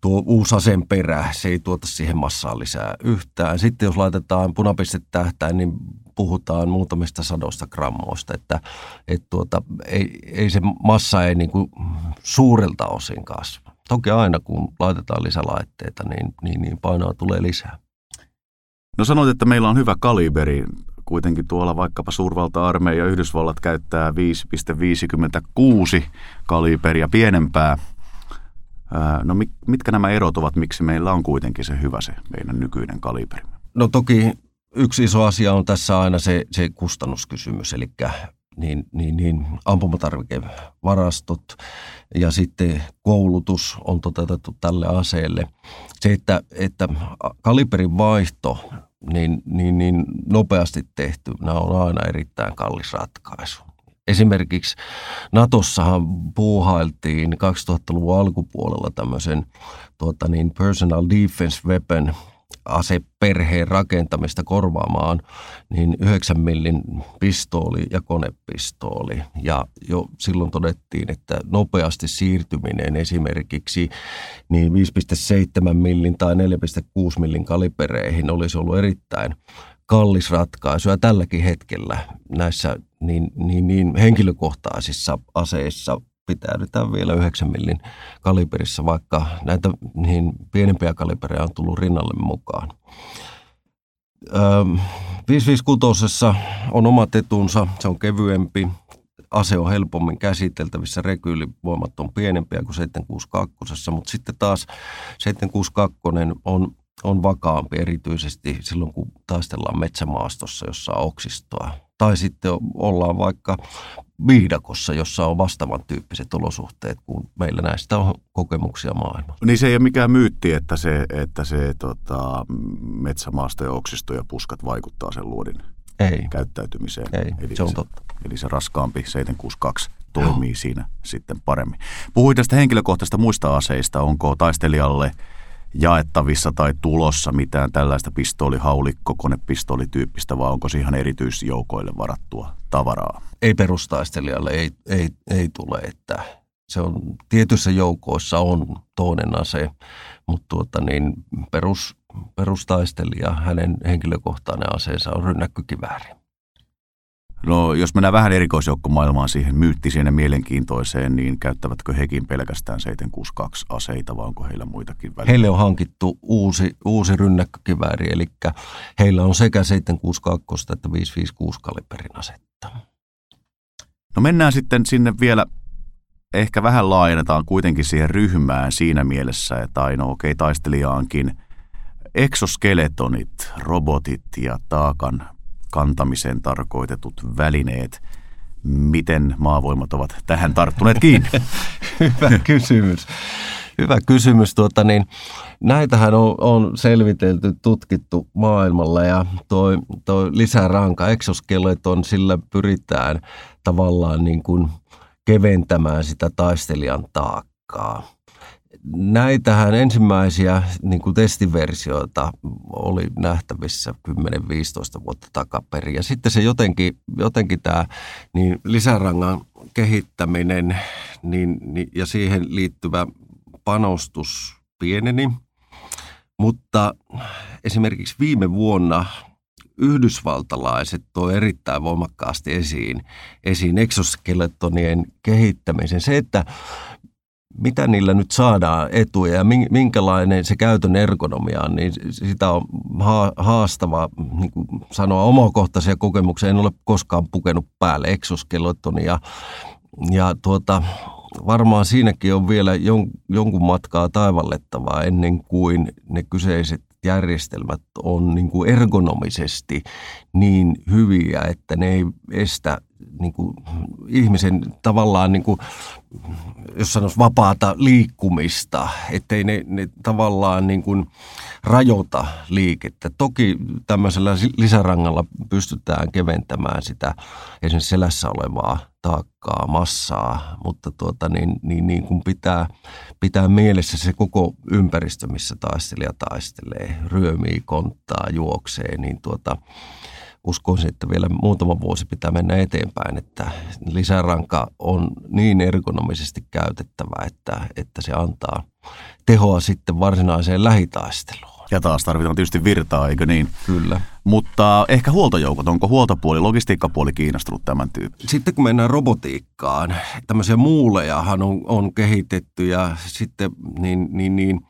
tuo uusi perä, se ei tuota siihen massaa lisää yhtään. Sitten jos laitetaan punapistetähtäin, niin puhutaan muutamista sadosta grammoista, että et tuota, ei, ei se massa ei niin kuin suurelta osin kasva. Toki aina kun laitetaan lisälaitteita, niin, niin, niin painoa tulee lisää. No sanoit, että meillä on hyvä kaliberi. Kuitenkin tuolla vaikkapa suurvalta-armeija Yhdysvallat käyttää 5,56 kaliberia pienempää. No mitkä nämä erot ovat, miksi meillä on kuitenkin se hyvä se meidän nykyinen kaliberi? No toki yksi iso asia on tässä aina se, se kustannuskysymys, eli niin, niin, niin ampumatarvikevarastot ja sitten koulutus on toteutettu tälle aseelle. Se, että, että kaliberin vaihto niin, niin, niin nopeasti tehty, nämä on aina erittäin kallis ratkaisu. Esimerkiksi Natossahan puuhailtiin 2000-luvun alkupuolella tämmöisen tuota niin, personal defense weapon aseperheen rakentamista korvaamaan, niin 9 millin pistooli ja konepistooli. Ja jo silloin todettiin, että nopeasti siirtyminen esimerkiksi niin 5,7 millin tai 4,6 millin kalipereihin olisi ollut erittäin kallis ratkaisu. Ja tälläkin hetkellä näissä niin, niin, niin henkilökohtaisissa aseissa pitäydytään vielä 9 millin kaliberissa, vaikka näitä niin pienempiä kalibereja on tullut rinnalle mukaan. Öö, 556 on omat etunsa, se on kevyempi, ase on helpommin käsiteltävissä, rekyylivoimat on pienempiä kuin 762, mutta sitten taas 762 on, on vakaampi erityisesti silloin, kun taistellaan metsämaastossa, jossa on oksistoa. Tai sitten ollaan vaikka viidakossa, jossa on vastaavan tyyppiset olosuhteet, kun meillä näistä on kokemuksia maailmalla. Niin se ei ole mikään myytti, että se, että se tota, metsämaasto ja oksisto ja puskat vaikuttaa sen luodin ei. käyttäytymiseen. Ei, eli se on totta. Eli se raskaampi 762 toimii Joo. siinä sitten paremmin. Puhuit tästä henkilökohtaisista muista aseista. Onko taistelijalle – jaettavissa tai tulossa mitään tällaista pistoolihaulikko, konepistoolityyppistä, vai onko se ihan erityisjoukoille varattua tavaraa? Ei perustaistelijalle, ei, ei, ei tule, että se on tietyissä joukoissa on toinen ase, mutta tuota niin, perus, perustaistelija, hänen henkilökohtainen aseensa on rynnäkkykivääri. No jos mennään vähän erikoisjoukkomaailmaan siihen myyttiseen ja mielenkiintoiseen, niin käyttävätkö hekin pelkästään 762-aseita vai onko heillä muitakin välineitä? Heille on hankittu uusi, uusi rynnäkkökivääri, eli heillä on sekä 762 että 556 kaliberin asetta. No mennään sitten sinne vielä, ehkä vähän laajennetaan kuitenkin siihen ryhmään siinä mielessä, että aina okei okay, taistelijaankin exoskeletonit, robotit ja taakan kantamiseen tarkoitetut välineet. Miten maavoimat ovat tähän tarttuneet kiinni? Hyvä kysymys. Hyvä kysymys. Tuota, niin, näitähän on, on selvitelty, tutkittu maailmalla ja tuo toi lisäranka, exoskeleton, sillä pyritään tavallaan niin kuin keventämään sitä taistelijan taakkaa näitähän ensimmäisiä niin kuin testiversioita oli nähtävissä 10-15 vuotta takaperin. Ja sitten se jotenkin, jotenkin tämä niin lisärangan kehittäminen niin, niin, ja siihen liittyvä panostus pieneni. Mutta esimerkiksi viime vuonna yhdysvaltalaiset toi erittäin voimakkaasti esiin, esiin exoskeletonien kehittämisen. Se, että mitä niillä nyt saadaan etuja ja minkälainen se käytön ergonomia on, niin sitä on haastava niin kuin sanoa omakohtaisia kokemuksia. En ole koskaan pukenut päälle exoskeletonia ja tuota, varmaan siinäkin on vielä jon, jonkun matkaa taivallettavaa ennen kuin ne kyseiset järjestelmät on niin kuin ergonomisesti niin hyviä, että ne ei estä niin kuin ihmisen tavallaan, niin kuin, jos sanoisi vapaata liikkumista, ettei ne, ne tavallaan niin kuin rajoita liikettä. Toki tämmöisellä lisärangalla pystytään keventämään sitä esimerkiksi selässä olevaa taakkaa, massaa, mutta tuota, niin, niin, niin kuin pitää, pitää mielessä se koko ympäristö, missä taistelija taistelee, ryömii, konttaa, juoksee, niin tuota, uskoisin, että vielä muutama vuosi pitää mennä eteenpäin, että lisäranka on niin ergonomisesti käytettävä, että, että se antaa tehoa sitten varsinaiseen lähitaisteluun. Ja taas tarvitaan tietysti virtaa, eikö niin? Kyllä. Mutta ehkä huoltojoukot, onko huoltopuoli, logistiikkapuoli kiinnostunut tämän tyyppi? Sitten kun mennään robotiikkaan, tämmöisiä muulejahan on, on kehitetty ja sitten niin, niin, niin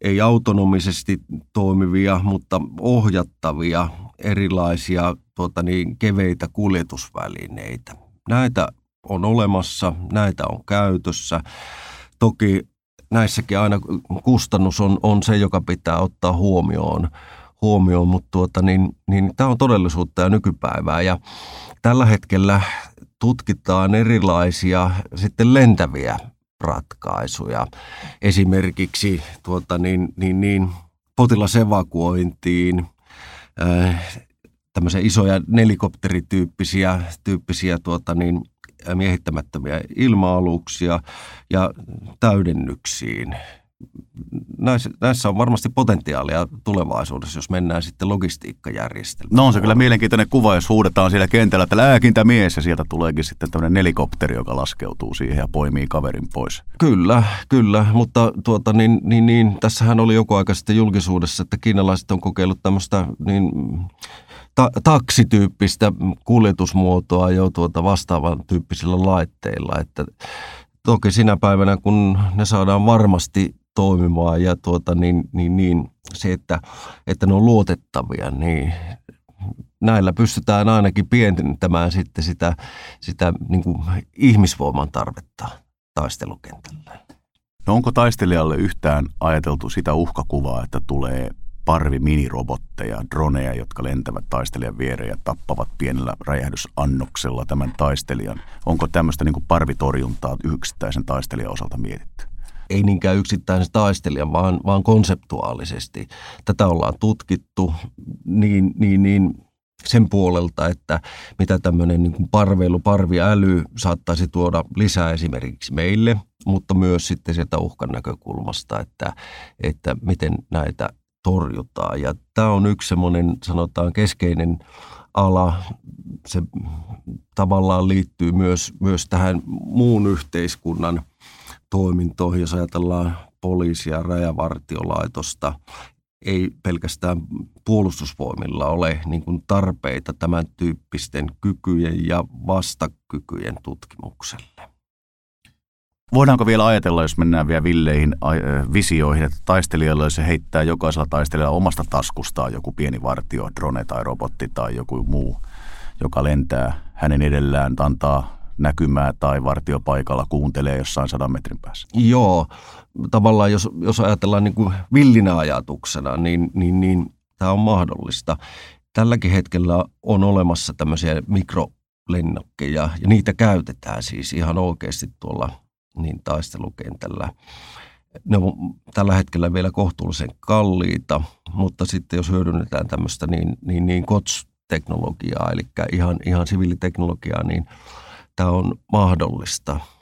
ei autonomisesti toimivia, mutta ohjattavia erilaisia tuota niin, keveitä kuljetusvälineitä. Näitä on olemassa, näitä on käytössä. Toki näissäkin aina kustannus on, on se, joka pitää ottaa huomioon, huomioon mutta tuota, niin, niin tämä on todellisuutta ja nykypäivää. Ja tällä hetkellä tutkitaan erilaisia sitten lentäviä ratkaisuja. Esimerkiksi tuota, niin, niin, niin, potilasevakuointiin, tämmöisiä isoja nelikopterityyppisiä tyyppisiä, tuota, niin, miehittämättömiä ilma-aluksia ja täydennyksiin näissä, näissä on varmasti potentiaalia tulevaisuudessa, jos mennään sitten logistiikkajärjestelmään. No on se kyllä mielenkiintoinen kuva, jos huudetaan siellä kentällä, että lääkintämies ja sieltä tuleekin sitten tämmöinen nelikopteri, joka laskeutuu siihen ja poimii kaverin pois. Kyllä, kyllä, mutta tuota, niin, niin, niin, tässähän oli joku aika sitten julkisuudessa, että kiinalaiset on kokeillut tämmöistä niin, ta- taksityyppistä kuljetusmuotoa jo tuota vastaavan tyyppisillä laitteilla, että toki sinä päivänä, kun ne saadaan varmasti toimimaan ja tuota, niin, niin, niin, se, että, että ne on luotettavia, niin näillä pystytään ainakin pienentämään sitten sitä, sitä niin kuin ihmisvoiman tarvetta taistelukentällä. No onko taistelijalle yhtään ajateltu sitä uhkakuvaa, että tulee parvi minirobotteja, droneja, jotka lentävät taistelijan viereen ja tappavat pienellä räjähdysannoksella tämän taistelijan. Onko tämmöistä niin kuin parvitorjuntaa yksittäisen taistelijan osalta mietitty? Ei niinkään yksittäisen taistelijan, vaan, vaan konseptuaalisesti. Tätä ollaan tutkittu niin, niin, niin sen puolelta, että mitä tämmöinen niin kuin parveilu, parviäly saattaisi tuoda lisää esimerkiksi meille, mutta myös sitten sieltä uhkan näkökulmasta, että, että miten näitä torjutaan. Ja tämä on yksi semmoinen, sanotaan, keskeinen ala. Se tavallaan liittyy myös, myös tähän muun yhteiskunnan toimintoihin, jos ajatellaan poliisia, rajavartiolaitosta, ei pelkästään puolustusvoimilla ole niin kuin tarpeita tämän tyyppisten kykyjen ja vastakykyjen tutkimukselle. Voidaanko vielä ajatella, jos mennään vielä villeihin visioihin, että taistelijalle se heittää jokaisella taistelijalla omasta taskustaan joku pieni vartio, drone tai robotti tai joku muu, joka lentää hänen edellään, antaa näkymää tai vartiopaikalla kuuntelee jossain sadan metrin päässä. Joo, tavallaan jos, jos ajatellaan niin kuin villinä ajatuksena, niin, niin, niin tämä on mahdollista. Tälläkin hetkellä on olemassa tämmöisiä mikrolennokkeja ja niitä käytetään siis ihan oikeasti tuolla niin taistelukentällä. Ne on tällä hetkellä vielä kohtuullisen kalliita, mutta sitten jos hyödynnetään tämmöistä niin, niin, niin COTS-teknologiaa, eli ihan, ihan siviiliteknologiaa, niin tämä on mahdollista –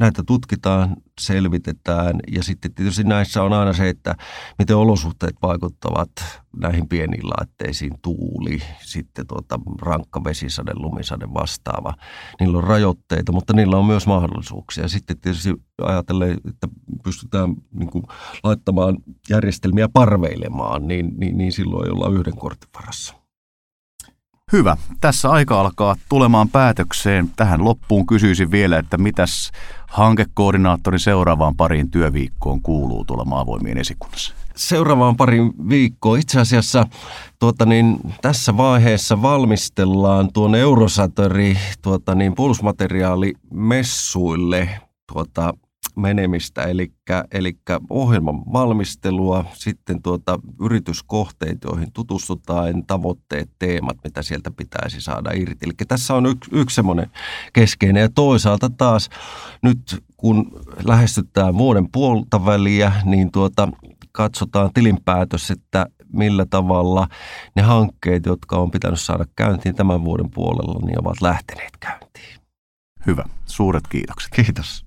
näitä tutkitaan, selvitetään ja sitten tietysti näissä on aina se, että miten olosuhteet vaikuttavat näihin pieniin laitteisiin, tuuli, sitten tuota, rankka vesisade, lumisade vastaava. Niillä on rajoitteita, mutta niillä on myös mahdollisuuksia. Sitten tietysti ajatellen, että pystytään niin kuin, laittamaan järjestelmiä parveilemaan, niin, niin, niin silloin ei olla yhden kortin varassa. Hyvä. Tässä aika alkaa tulemaan päätökseen. Tähän loppuun kysyisin vielä, että mitäs hankekoordinaattori seuraavaan pariin työviikkoon kuuluu tuolla maavoimien esikunnassa? Seuraavaan parin viikkoon. Itse asiassa tuota niin, tässä vaiheessa valmistellaan tuon Eurosatori tuota niin, puolustusmateriaalimessuille tuota, menemistä, eli, eli ohjelman valmistelua, sitten tuota yrityskohteita, joihin tutustutaan, tavoitteet, teemat, mitä sieltä pitäisi saada irti. Eli tässä on yksi, yksi semmoinen keskeinen. Ja toisaalta taas nyt kun lähestytään vuoden puolta väliä, niin tuota, katsotaan tilinpäätös, että millä tavalla ne hankkeet, jotka on pitänyt saada käyntiin tämän vuoden puolella, niin ovat lähteneet käyntiin. Hyvä. Suuret kiitokset. Kiitos.